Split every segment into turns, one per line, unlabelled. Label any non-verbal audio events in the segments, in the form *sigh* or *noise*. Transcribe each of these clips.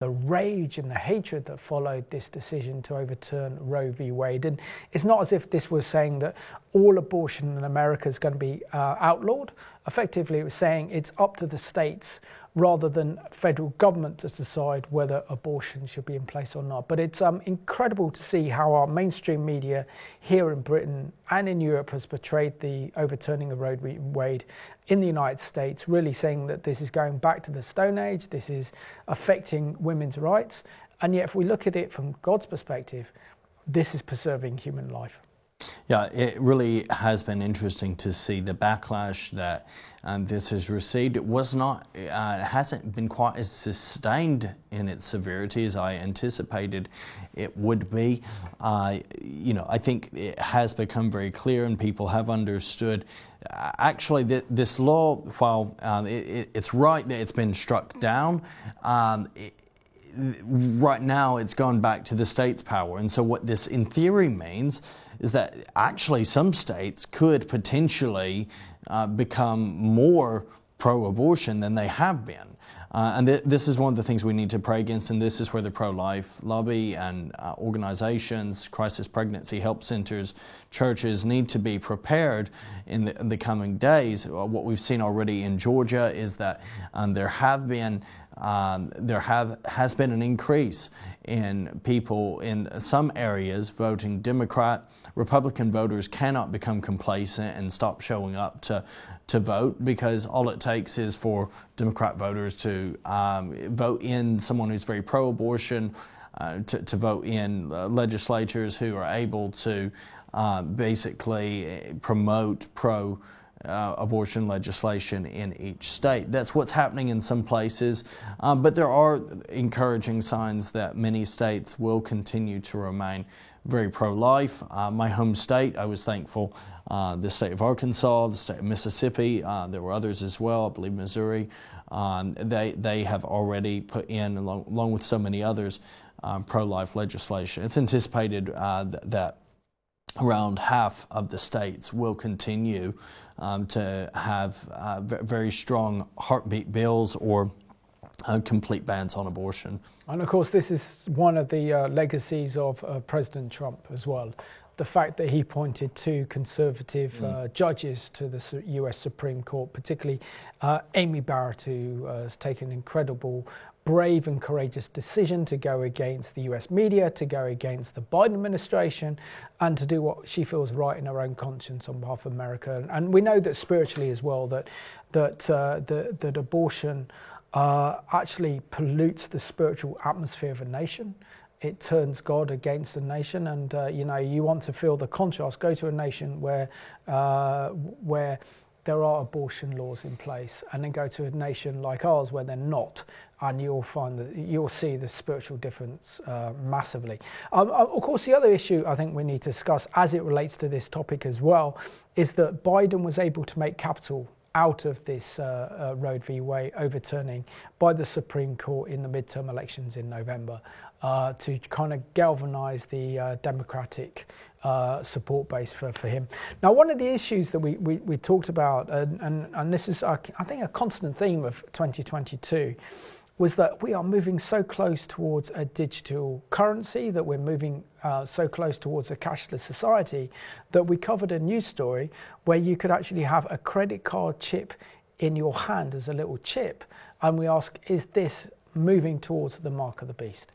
the rage and the hatred that followed this decision to overturn Roe v. Wade. And it's not as if this was saying that all abortion in America is going to be uh, outlawed. Effectively, it was saying it's up to the states rather than federal government to decide whether abortion should be in place or not. But it's um, incredible to see how our mainstream media here in Britain and in Europe has portrayed the overturning of Roe v. Wade in the United States, really saying that this is going back to the Stone Age, this is affecting women's rights. And yet, if we look at it from God's perspective, this is preserving human life.
Yeah, it really has been interesting to see the backlash that um, this has received. It was not, uh, hasn't been quite as sustained in its severity as I anticipated it would be. Uh, you know, I think it has become very clear and people have understood. Actually, th- this law, while um, it, it's right that it's been struck down, um, it, right now it's gone back to the state's power. And so, what this in theory means is that actually some states could potentially uh, become more pro abortion than they have been. Uh, and th- this is one of the things we need to pray against, and this is where the pro life lobby and uh, organizations, crisis pregnancy help centers, churches need to be prepared in the, in the coming days. Uh, what we've seen already in Georgia is that um, there have been um, there have has been an increase in people in some areas voting Democrat. Republican voters cannot become complacent and stop showing up to to vote because all it takes is for Democrat voters to um, vote in someone who's very pro-abortion, uh, to, to, vote in uh, legislatures who are able to uh, basically promote pro uh, abortion legislation in each state. That's what's happening in some places, uh, but there are encouraging signs that many states will continue to remain very pro life. Uh, my home state, I was thankful. Uh, the state of Arkansas, the state of Mississippi, uh, there were others as well, I believe Missouri. Um, they, they have already put in, along, along with so many others, um, pro life legislation. It's anticipated uh, th- that around half of the states will continue um, to have uh, very strong heartbeat bills or uh, complete bans on abortion.
And of course, this is one of the uh, legacies of uh, President Trump as well. The fact that he pointed two conservative mm. Uh, judges to the US Supreme Court, particularly uh, Amy Barrett, who has taken an incredible brave and courageous decision to go against the US media, to go against the Biden administration, and to do what she feels right in her own conscience on behalf of America. And we know that spiritually as well that that uh, that, that abortion uh, actually pollutes the spiritual atmosphere of a nation. It turns God against the nation, and uh, you know you want to feel the contrast. Go to a nation where uh, where there are abortion laws in place, and then go to a nation like ours where they're not, and you'll find that you'll see the spiritual difference uh, massively. Um, uh, of course, the other issue I think we need to discuss as it relates to this topic as well is that Biden was able to make capital out of this uh, uh, Roe v. Wade overturning by the Supreme Court in the midterm elections in November uh, to kind of galvanize the uh, Democratic uh, support base for, for him. Now, one of the issues that we, we, we talked about, and, and, and this is, I think, a constant theme of 2022 was that we are moving so close towards a digital currency, that we're moving uh, so close towards a cashless society, that we covered a news story where you could actually have a credit card chip in your hand as a little chip. And we ask, is this moving towards the mark of the beast?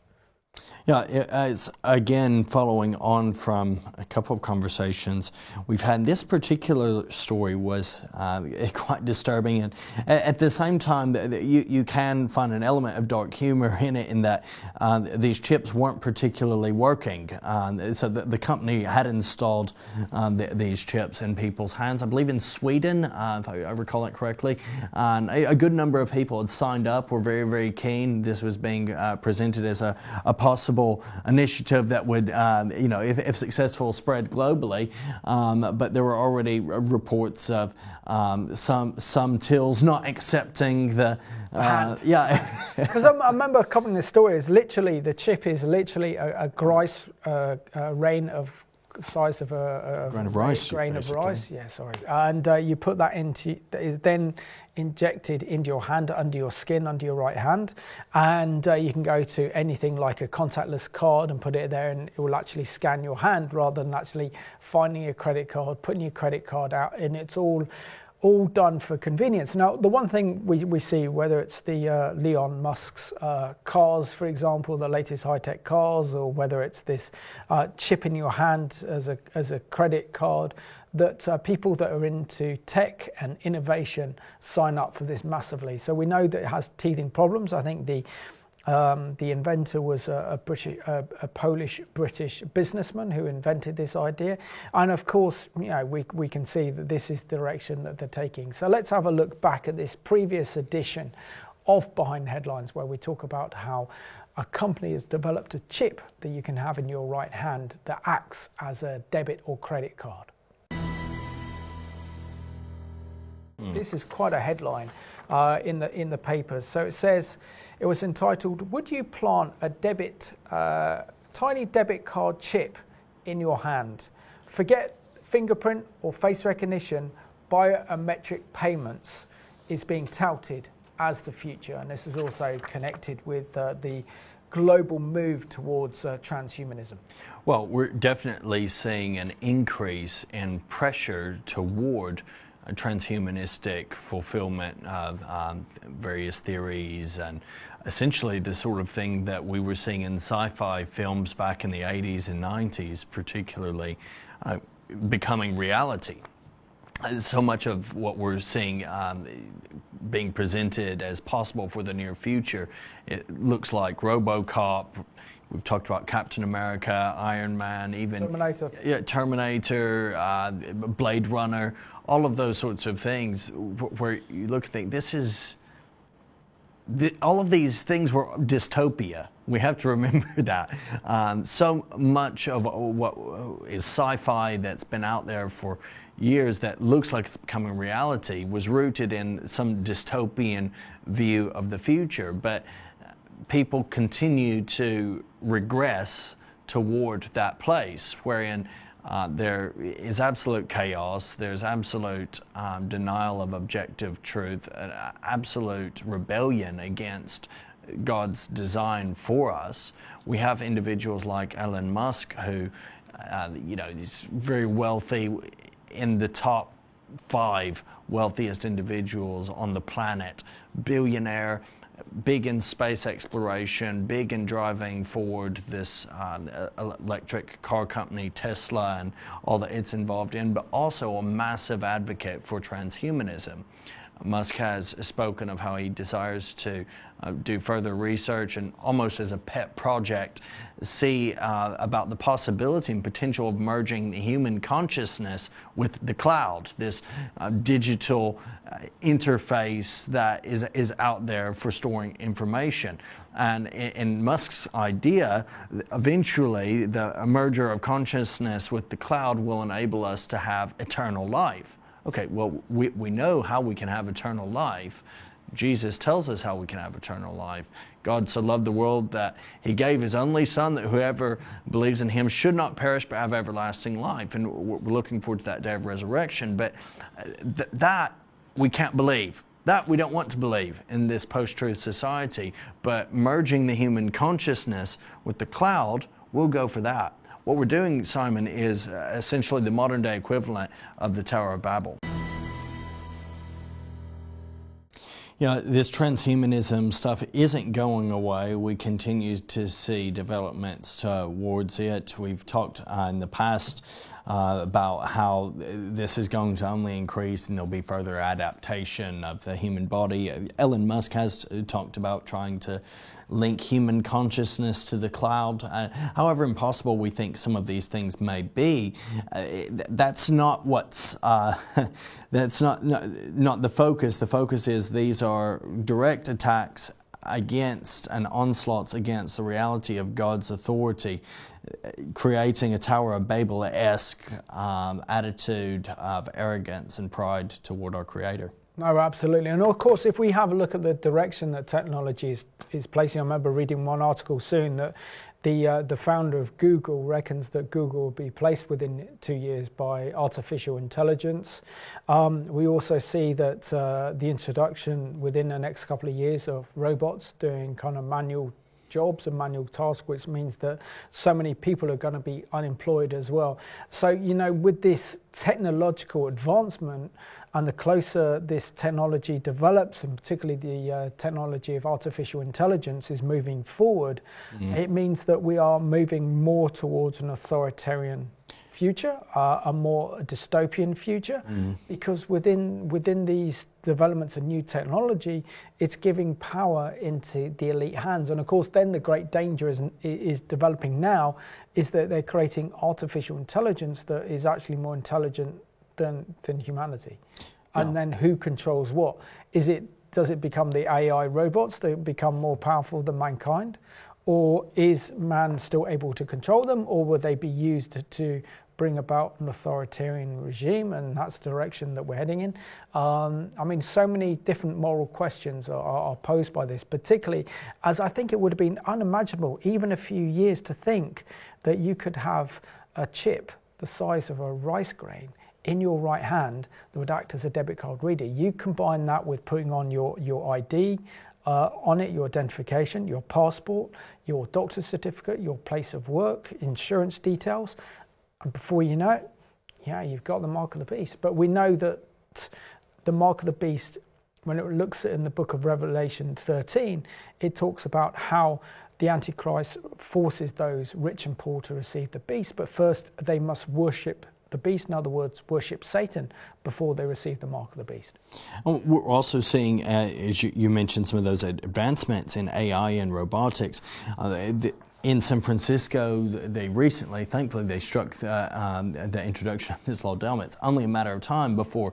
Yeah, it's again following on from a couple of conversations we've had. This particular story was uh, *laughs* quite disturbing, and at the same time, you, you can find an element of dark humor *laughs* in it in that uh, these chips weren't particularly working. Uh, so the, the, company had installed um, the, these chips in people's hands, I believe in Sweden, uh, if I recall it correctly. And a, a, good number of people had signed up, were very, very keen. This was being uh, presented as a, a possible initiative that would, um, you know, if, if, successful, spread globally. Um, but there were already reports of um, some some tills not accepting the.
Uh, yeah, *laughs* because I, I, remember covering this story. Is literally the chip is literally a, a grace uh, uh, rain of size of a,
a grain of rice.
Grain basically. of rice, yeah, sorry. And uh, you put that into then injected into your hand, under your skin, under your right hand. And uh, you can go to anything like a contactless card and put it there, and it will actually scan your hand rather than actually finding your credit card, putting your credit card out. And it's all all done for convenience. Now, the one thing we, we see, whether it's the uh, Elon Musk's uh, cars, for example, the latest high tech cars, or whether it's this uh, chip in your hand as a, as a credit card, that uh, people that are into tech and innovation sign up for this massively. So we know that it has teething problems. I think the um, the inventor was a, a, British, a, a, Polish British businessman who invented this idea, and of course, you know, we we can see that this is the direction that they're taking. So let's have a look back at this previous edition of Behind Headlines, where we talk about how a company has developed a chip that you can have in your right hand that acts as a debit or credit card. Mm. This is quite a headline uh, in the in the papers. So it says it was entitled "Would you plant a debit uh, tiny debit card chip in your hand? Forget fingerprint or face recognition. Biometric payments is being touted as the future, and this is also connected with uh, the global move towards uh, transhumanism?
Well, we're definitely seeing an increase in pressure toward transhumanistic fulfillment of um, various theories and essentially the sort of thing that we were seeing in sci-fi films back in the 80s and 90s particularly uh, becoming reality. So much of what we're seeing um, being presented as possible for the near future it looks like robocop We've talked about Captain America, Iron Man, even
Terminator,
yeah, Terminator, uh, Blade Runner all of those sorts of things where you look and think this is the, all of these things were dystopia. We have to *laughs* remember that. Um, so much of what is sci fi that's been out there for years that looks like it's becoming reality was rooted in some dystopian view of the future. But people continue to regress toward that place wherein uh, there is absolute chaos. There's absolute um, denial of objective truth, uh, absolute rebellion against God's design for us. We have individuals like Elon Musk, who, uh, you know, is very wealthy, in the top five wealthiest individuals on the planet, billionaire big in space exploration, big in driving forward this um, electric car company Tesla and all that it's involved in, but also a massive advocate for transhumanism. Musk has spoken of how he desires to uh, do further research and almost as a pet project see uh, about the possibility and potential of merging the human consciousness with the cloud, this uh, digital uh, interface that is, is out there for storing information. And in, in, Musk's idea, eventually the merger of consciousness with the cloud will enable us to have eternal life. Okay, well, we, we know how we can have eternal life. Jesus tells us how we can have eternal life. God so loved the world that he gave his only Son, that whoever believes in him should not perish but have everlasting life. And we're looking forward to that day of resurrection. But uh, th- that we can't believe. That we don't want to believe in this post truth society. But merging the human consciousness with the cloud, we'll go for that. What we're doing, Simon, is uh, essentially the modern day equivalent of the Tower of Babel. you know, this transhumanism stuff isn't going away. We continue to see developments towards it. We've talked uh, in the past uh, about how this is going to only increase and there'll be further adaptation of the human body. Elon Musk has talked about trying to link human consciousness to the cloud. Uh, however impossible we think some of these things may be, uh, that's not what's uh, *laughs* that's not, not not the focus. The focus is these are direct attacks against and onslaughts against the reality of God's authority, creating a Tower of Babel esque um, attitude of arrogance and pride toward our Creator.
No, absolutely. And of course, if we have a look at the direction that technology is, is placing, I remember reading one article soon that the, uh, the founder of Google reckons that Google will be placed within two years by artificial intelligence. Um, we also see that uh, the introduction within the next couple of years of robots doing kind of manual jobs and manual tasks, which means that so many people are going to be unemployed as well. So, you know, with this technological advancement, and the closer this technology develops, and particularly the uh, technology of artificial intelligence is moving forward, mm. it means that we are moving more towards an authoritarian future, uh, a more dystopian future, mm. because within within these developments of new technology, it's giving power into the elite hands. And of course, then the great danger is is developing now, is that they're creating artificial intelligence that is actually more intelligent than than humanity. And then who controls what? Is it does it become the AI robots that become more powerful than mankind? Or is man still able to control them, or will they be used to bring about an authoritarian regime? And that's the direction that we're heading in. Um, I mean, so many different moral questions are, are, posed by this, particularly as I think it would have been unimaginable even a few years to think that you could have a chip the size of a rice grain in your right hand that would act as a debit card reader. You combine that with putting on your, your ID, uh, on it your identification, your passport, your doctor's certificate, your place of work, insurance details, and before you know it, yeah, you've got the mark of the beast. But we know that the mark of the beast, when it looks in the book of Revelation 13, it talks about how the Antichrist forces those rich and poor to receive the beast, but first they must worship the beast, in other words, worship Satan before they receive the mark of the beast.
we're also seeing, uh, as you, you, mentioned, some of those advancements in AI and robotics. Uh, the, in San Francisco, they recently, thankfully, they struck the, um, the introduction of this law down. It's only a matter of time before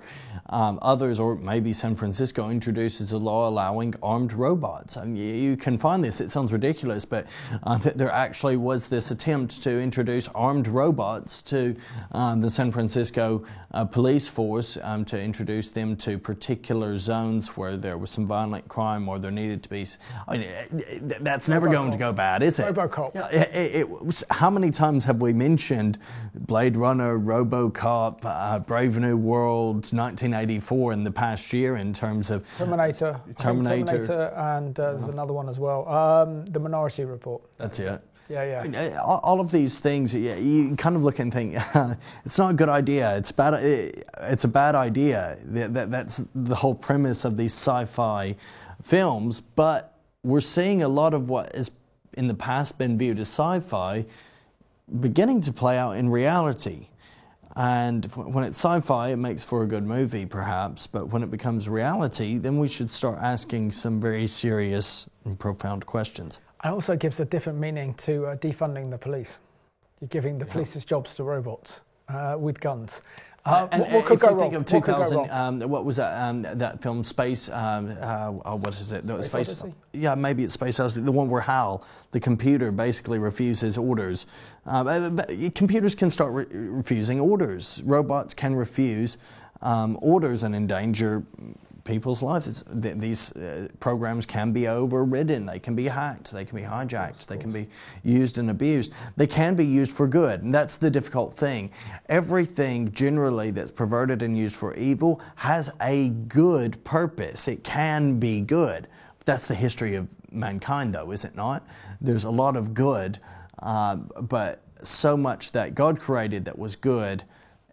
um, others, or maybe San Francisco, introduces a law allowing armed robots. I mean, you can find this, it sounds ridiculous, but uh, there actually was this attempt to introduce armed robots to uh, the San Francisco uh, police force um, to introduce them to particular zones where there was some violent crime or there needed to be. I mean, that's never going to go bad, is it?
Robocop.
Yeah, it, it, was, how many times have we mentioned Blade Runner, Robocop, uh, Brave New World, 1984 in the past year in terms of
Terminator,
Terminator,
Terminator and uh, there's another one as well. Um, the Minority Report.
That's it.
Yeah, yeah. Uh,
all of these things, yeah, you kind of look and think, *laughs* it's not a good idea. It's bad. It's a bad idea. That's the whole premise of these sci-fi films. But we're seeing a lot of what has in the past been viewed as sci-fi beginning to play out in reality. And when it's sci fi, it makes for a good movie, perhaps, but when it becomes reality, then we should start asking some very serious and profound questions.
It also gives a different meaning to uh, defunding the police. You're giving the yeah. police's jobs to robots uh, with guns.
Uh, and, what, what could if go you think wrong? of 2000, what, um, what was that, um, that film, Space, um, uh, oh, what is it?
The Space, Space
Yeah, maybe it's Space Odyssey, the one where Hal, the computer, basically refuses orders. Um, uh, computers can start re- refusing orders. Robots can refuse um, orders and endanger people's lives. Th- these uh, programs can be overridden, they can be hacked, they can be hijacked, they can be used and abused. They can be used for good, and that's the difficult thing. Everything generally that's perverted and used for evil has a good purpose. It can be good. That's the history of mankind, though, is it not? There's a lot of good, uh, but so much that God created that was good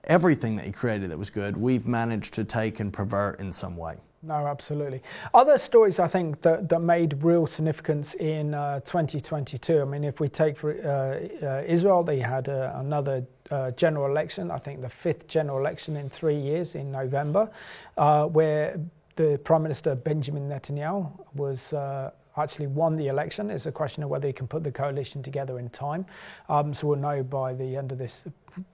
everything that he created that was good, we've managed to take and pervert in some way.
No, absolutely. Other stories I think that, that made real significance in uh, 2022. I mean, if we take for uh, uh, Israel, they had uh, another uh, general election, I think the fifth general election in three years in November, uh, where the Prime Minister Benjamin Netanyahu was actually won the election. It's a question of whether he can put the coalition together in time. Um, so we'll know by the end of this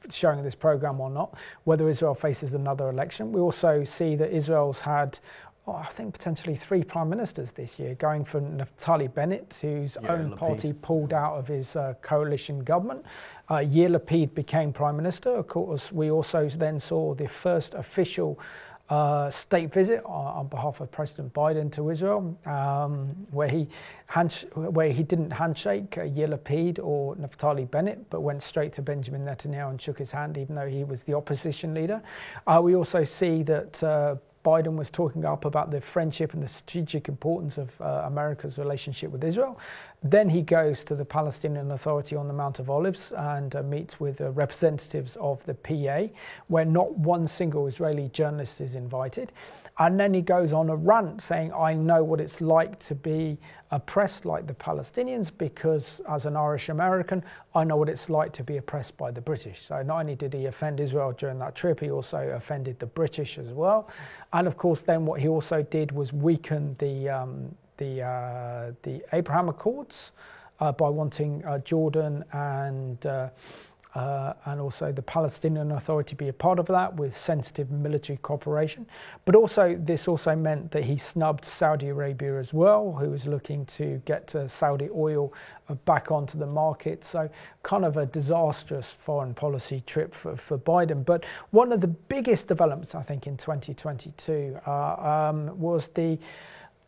showing of this program or not whether Israel faces another election. We also see that Israel's had oh, I think potentially three prime ministers this year, going from Naftali Bennett, whose yeah, own Lapid. party pulled out of his uh, coalition government. Uh, Yair Lapid became prime minister. Of course, we also then saw the first official state visit on, on, behalf of President Biden to Israel, um, where he hand, where he didn't handshake uh, Yair or Naftali Bennett, but went straight to Benjamin Netanyahu and shook his hand, even though he was the opposition leader. Uh, we also see that. Uh, Biden was talking up about the friendship and the strategic importance of uh, America's relationship with Israel. Then he goes to the Palestinian Authority on the Mount of Olives and uh, meets with uh, representatives of the PA, where not one single Israeli journalist is invited. And then he goes on a rant saying, I know what it's like to be oppressed like the Palestinians because, as an Irish American, I know what it's like to be oppressed by the British. So, not only did he offend Israel during that trip, he also offended the British as well. And of course, then what he also did was weaken the um, the uh, the Abraham Accords uh, by wanting uh, Jordan and uh, and also the Palestinian Authority be a part of that with sensitive military cooperation. But also, this also meant that he snubbed Saudi Arabia as well, who was looking to get uh, Saudi oil uh, back onto the market. So, kind of a disastrous foreign policy trip for, for Biden. But one of the biggest developments, I think, in 2022 uh, um, was the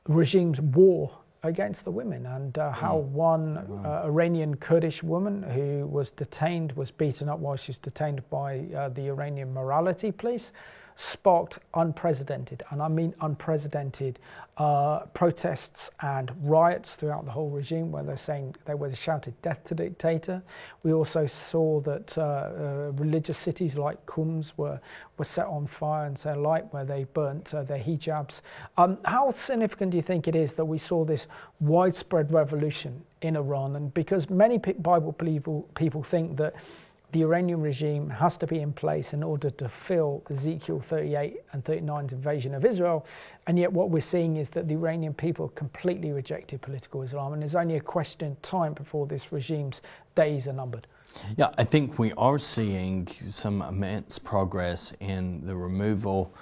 regime's war against the women and uh, how mm. one uh, Iranian Kurdish woman who was detained was beaten up while she was detained by uh, the Iranian morality police sparked unprecedented, and I mean unprecedented, uh, protests and riots throughout the whole regime where they're saying they were shouted death to dictator. We also saw that uh, uh, religious cities like Qums were, were set on fire and set alight where they burnt uh, their hijabs. Um, how significant do you think it is that we saw this widespread revolution in Iran? And because many Bible people, people think that the Iranian regime has to be in place in order to fill Ezekiel 38 and 39's invasion of Israel. And yet, what we're seeing is that the Iranian people completely rejected political Islam, and it's only a question of time before this regime's days are numbered.
Yeah, I think we are seeing some immense progress in the removal.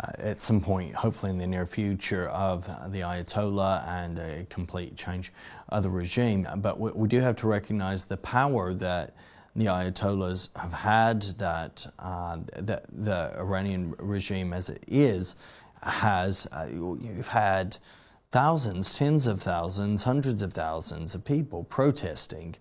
Uh, at some point, hopefully in the near future, of the Ayatollah and a complete change of the regime. But we, we do have to recognize the power that the Ayatollahs have had, that uh, the, the, Iranian regime as it is has, uh, you've had thousands, tens of thousands, hundreds of thousands of people protesting.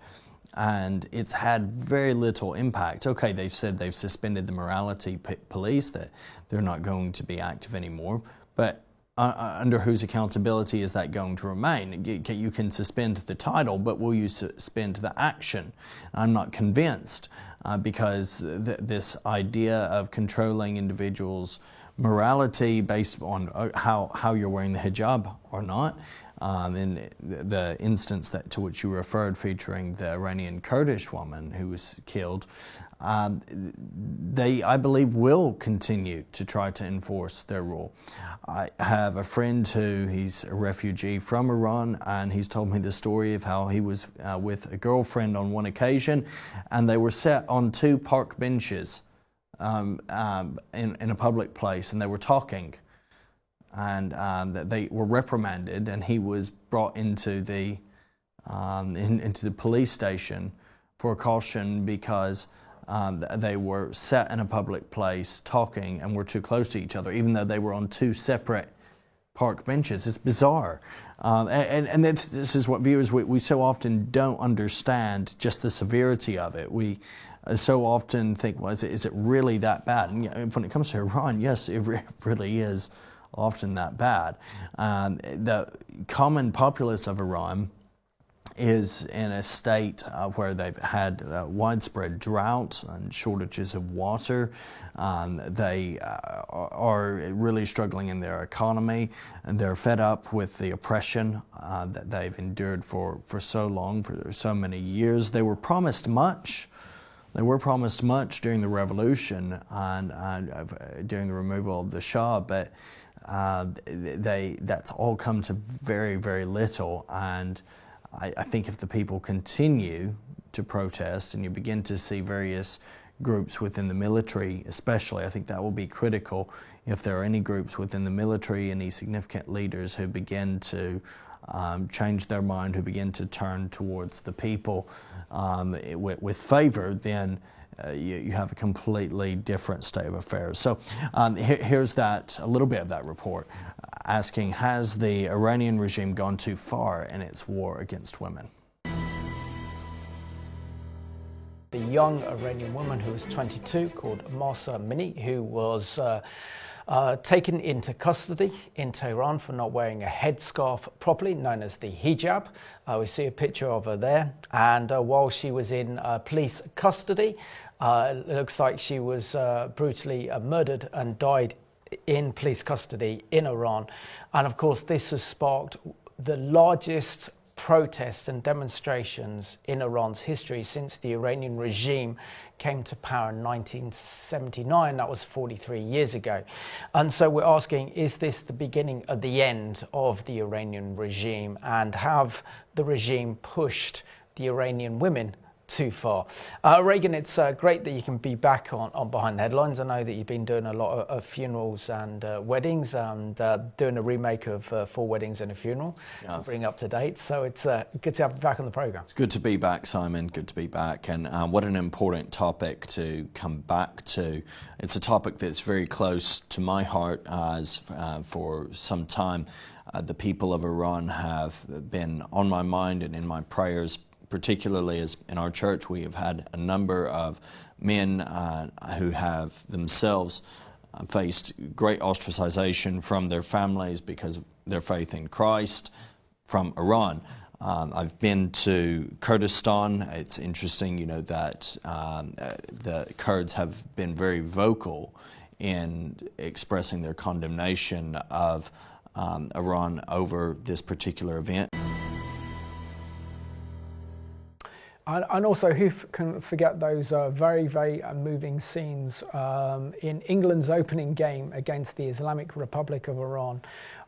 And it's had very little impact. Okay, they've said they've suspended the morality p- police, that they're not going to be active anymore. But uh, under whose accountability is that going to remain? You can suspend the title, but will you suspend the action? I'm not convinced uh, because th- this idea of controlling individuals' morality based on uh, how, how you're wearing the hijab or not. Um, in the instance that to which you referred, featuring the Iranian Kurdish woman who was killed, um, they, I believe, will continue to try to enforce their rule. I have a friend who he's a refugee from Iran, and he's told me the story of how he was uh, with a girlfriend on one occasion, and they were set on two park benches um, um, in, in a public place, and they were talking, and um, they were reprimanded, and he was brought into the um, in, into the police station for caution because um, they were set in a public place talking and were too close to each other, even though they were on two separate park benches. It's bizarre. Um, and, and this, is what viewers, we, we, so often don't understand just the severity of it. We uh, so often think, well, is it, is it really that bad? And when it comes to Iran, yes, it *laughs* really is often that bad. Um, the common populace of Iran is in a state uh, where they've had uh, widespread drought and shortages of water. Um, they uh, are really struggling in their economy and they're fed up with the oppression uh, that they've endured for, for so long, for so many years. They were promised much. They were promised much during the revolution and, and uh, during the removal of the Shah, but uh, they that's all come to very, very little. And I, I think if the people continue to protest and you begin to see various groups within the military, especially, I think that will be critical. If there are any groups within the military, any significant leaders who begin to um, change their mind, who begin to turn towards the people um, with, with, favor, then uh, you, you, have a completely different state of affairs. So um, here, here's that a little bit of that report, asking: Has the Iranian regime gone too far in its war against women?
The young Iranian woman who was 22, called Mahsa Amini, who was. Uh, uh, taken into custody in Tehran for not wearing a headscarf properly, known as the hijab. Uh, we see a picture of her there. And uh, while she was in uh, police custody, uh, it looks like she was uh, brutally murdered and died in police custody in Iran. And of course, this has sparked the largest protests and demonstrations in Iran's history since the Iranian regime came to power in 1979. That was 43 years ago. And so we're asking is this the beginning of the end of the Iranian regime? And have the regime pushed the Iranian women too far. Uh, Reagan, it's uh, great that you can be back on, on Behind the Headlines. I know that you've been doing a lot of, of funerals and uh, weddings and uh, doing a remake of uh, Four Weddings and a Funeral yeah. to bring up to date. So it's uh, good to have you back on the programme.
It's good to be back, Simon. Good to be back. And what an important topic to come back to. It's a topic that's very close to my heart as for some time. the people of Iran have been on my mind and in my prayers particularly as in our church, we have had a number of men uh, who have themselves uh, faced great ostracization from their families because of their faith in Christ from Iran. Um, I've been to Kurdistan. It's interesting, you know, that um, uh, the Kurds have been very vocal in expressing their condemnation of um, Iran over this particular event.
And, and, also, who f- can forget those uh, very, very uh, moving scenes um, in England's opening game against the Islamic Republic of Iran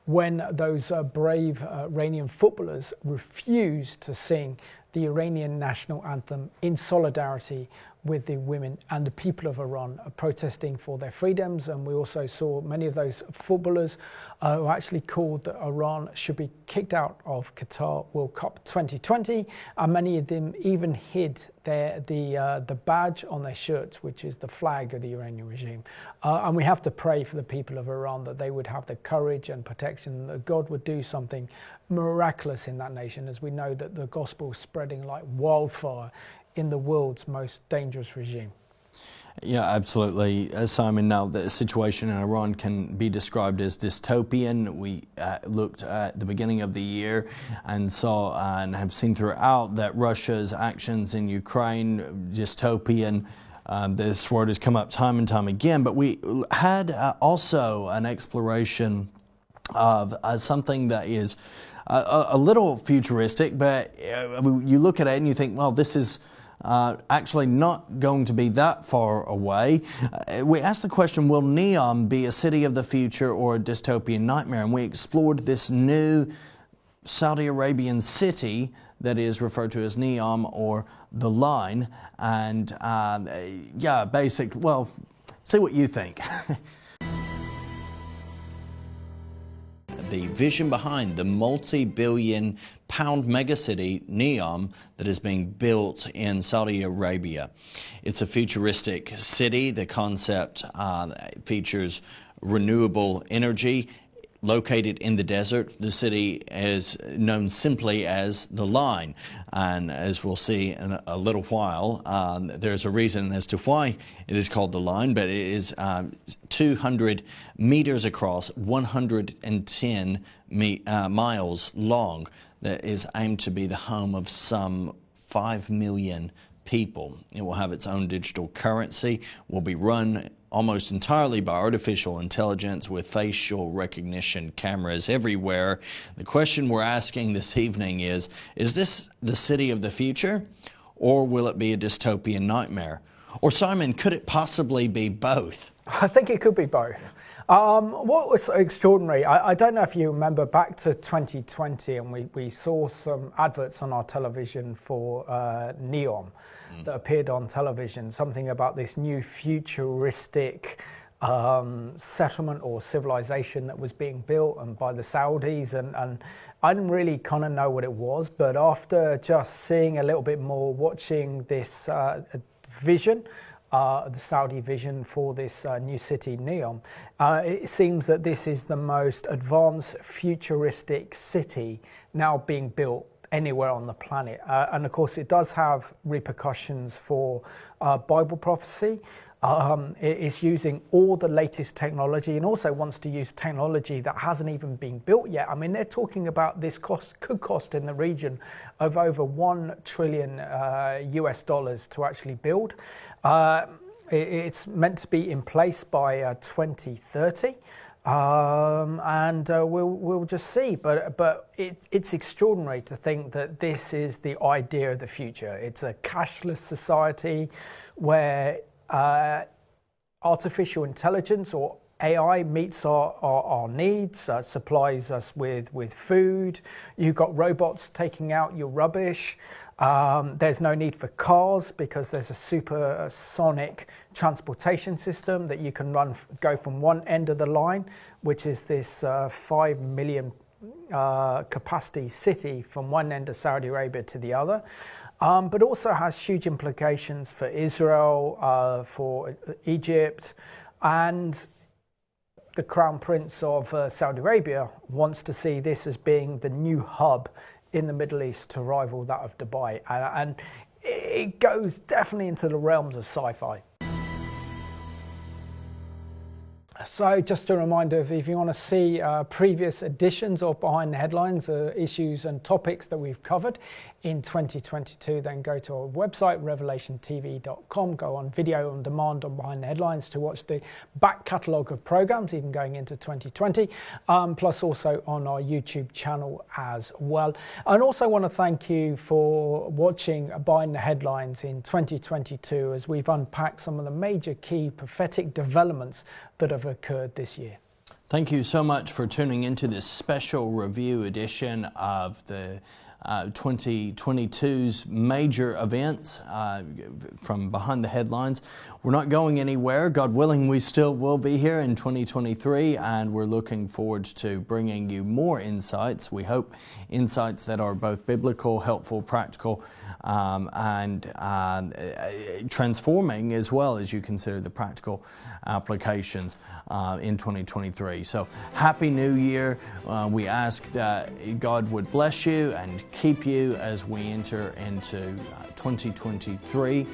when those uh, brave uh, Iranian footballers refused to sing the Iranian national anthem in solidarity with the women and the people of Iran protesting for their freedoms. And we also saw many of those footballers uh, who actually called that Iran should be kicked out of Qatar World Cup 2020. And many of them even hid their, the, uh, the badge on their shirts, which is the flag of the Iranian regime. Uh, and we have to pray for the people of Iran that they would have the courage and protection, that God would do something miraculous in that nation, as we know that the gospel is spreading like wildfire in the world's most dangerous regime.
Yeah, absolutely, uh, Simon. Now, the situation in Iran can be described as dystopian. We uh, looked at the beginning of the year and saw uh, and have seen throughout that Russia's actions in Ukraine dystopian. Um, this word has come up time and time again, but we had uh, also an exploration of uh, something that is uh, a, a, little futuristic, but you look at it and you think, well, this is uh, actually not going to be that far away. Uh, we asked the question Will Neom be a city of the future or a dystopian nightmare? And we explored this new Saudi Arabian city that is referred to as Neom or the Line. And uh, yeah, basic, well, see what you think. *laughs* the vision behind the multi billion pound megacity Neom that is being built in Saudi Arabia. It's a futuristic city. The concept uh, features renewable energy located in the desert. The city is known simply as the Line. And as we'll see in a little while, um, there's a reason as to why it is called the Line, but it is um, 200 meters across, 110 me- uh, miles long, that is aimed to be the home of some 5 million people. It will have its own digital currency, will be run almost entirely by artificial intelligence with facial recognition cameras everywhere. The question we're asking this evening is Is this the city of the future, or will it be a dystopian nightmare? Or, Simon, could it possibly be both? *laughs*
I think it could be both. Um, what was extraordinary, I, I, don't know if you remember back to 2020, and we, we saw some adverts on our television for uh, Neom mm. that appeared on television, something about this new futuristic um, settlement or civilization that was being built and by the Saudis, and, and I didn't really kind of know what it was. But after just seeing a little bit more, watching this uh, vision. Uh, the Saudi vision for this uh, new city, Neom. Uh, it seems that this is the most advanced, futuristic city now being built anywhere on the planet. Uh, and of course, it does have repercussions for uh, Bible prophecy. Um, is using all the latest technology and also wants to use technology that hasn't even been built yet. I mean, they're talking about this cost could cost in the region of over one trillion uh, US dollars to actually build. Uh, it's meant to be in place by uh, 2030. Um, and uh, we'll, we'll just see. But, but it, it's extraordinary to think that this is the idea of the future. It's a cashless society where uh, artificial intelligence or AI meets our, our, our needs, uh, supplies us with, with food. You've got robots taking out your rubbish. Um, there's no need for cars because there's a supersonic transportation system that you can run, go from one end of the line, which is this uh, 5 million uh, capacity city from one end of Saudi Arabia to the other. Um, but also has huge implications for Israel, uh, for Egypt, and the Crown Prince of uh, Saudi Arabia wants to see this as being the new hub in the Middle East to rival that of Dubai. And, and it goes definitely into the realms of sci fi. So, just a reminder if you want to see uh, previous editions of Behind the Headlines, uh, issues and topics that we've covered in 2022, then go to our website, revelationtv.com, go on video on demand on Behind the Headlines to watch the back catalogue of programs, even going into 2020, um, plus also on our YouTube channel as well. And also want to thank you for watching Behind the Headlines in 2022 as we've unpacked some of the major key prophetic developments that have occurred this year.
Thank you so much for tuning into this special review edition of the uh, 2022's major events uh, from behind the headlines. We're not going anywhere. God willing, we still will be here in 2023, and we're looking forward to bringing you more insights. We hope insights that are both biblical, helpful, practical, um, and uh, transforming as well as you consider the practical applications uh, in 2023. So, Happy New Year. Uh, we ask that God would bless you and keep you as we enter into uh, 2023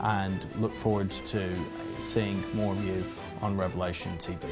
and look forward to seeing more of you on Revelation TV.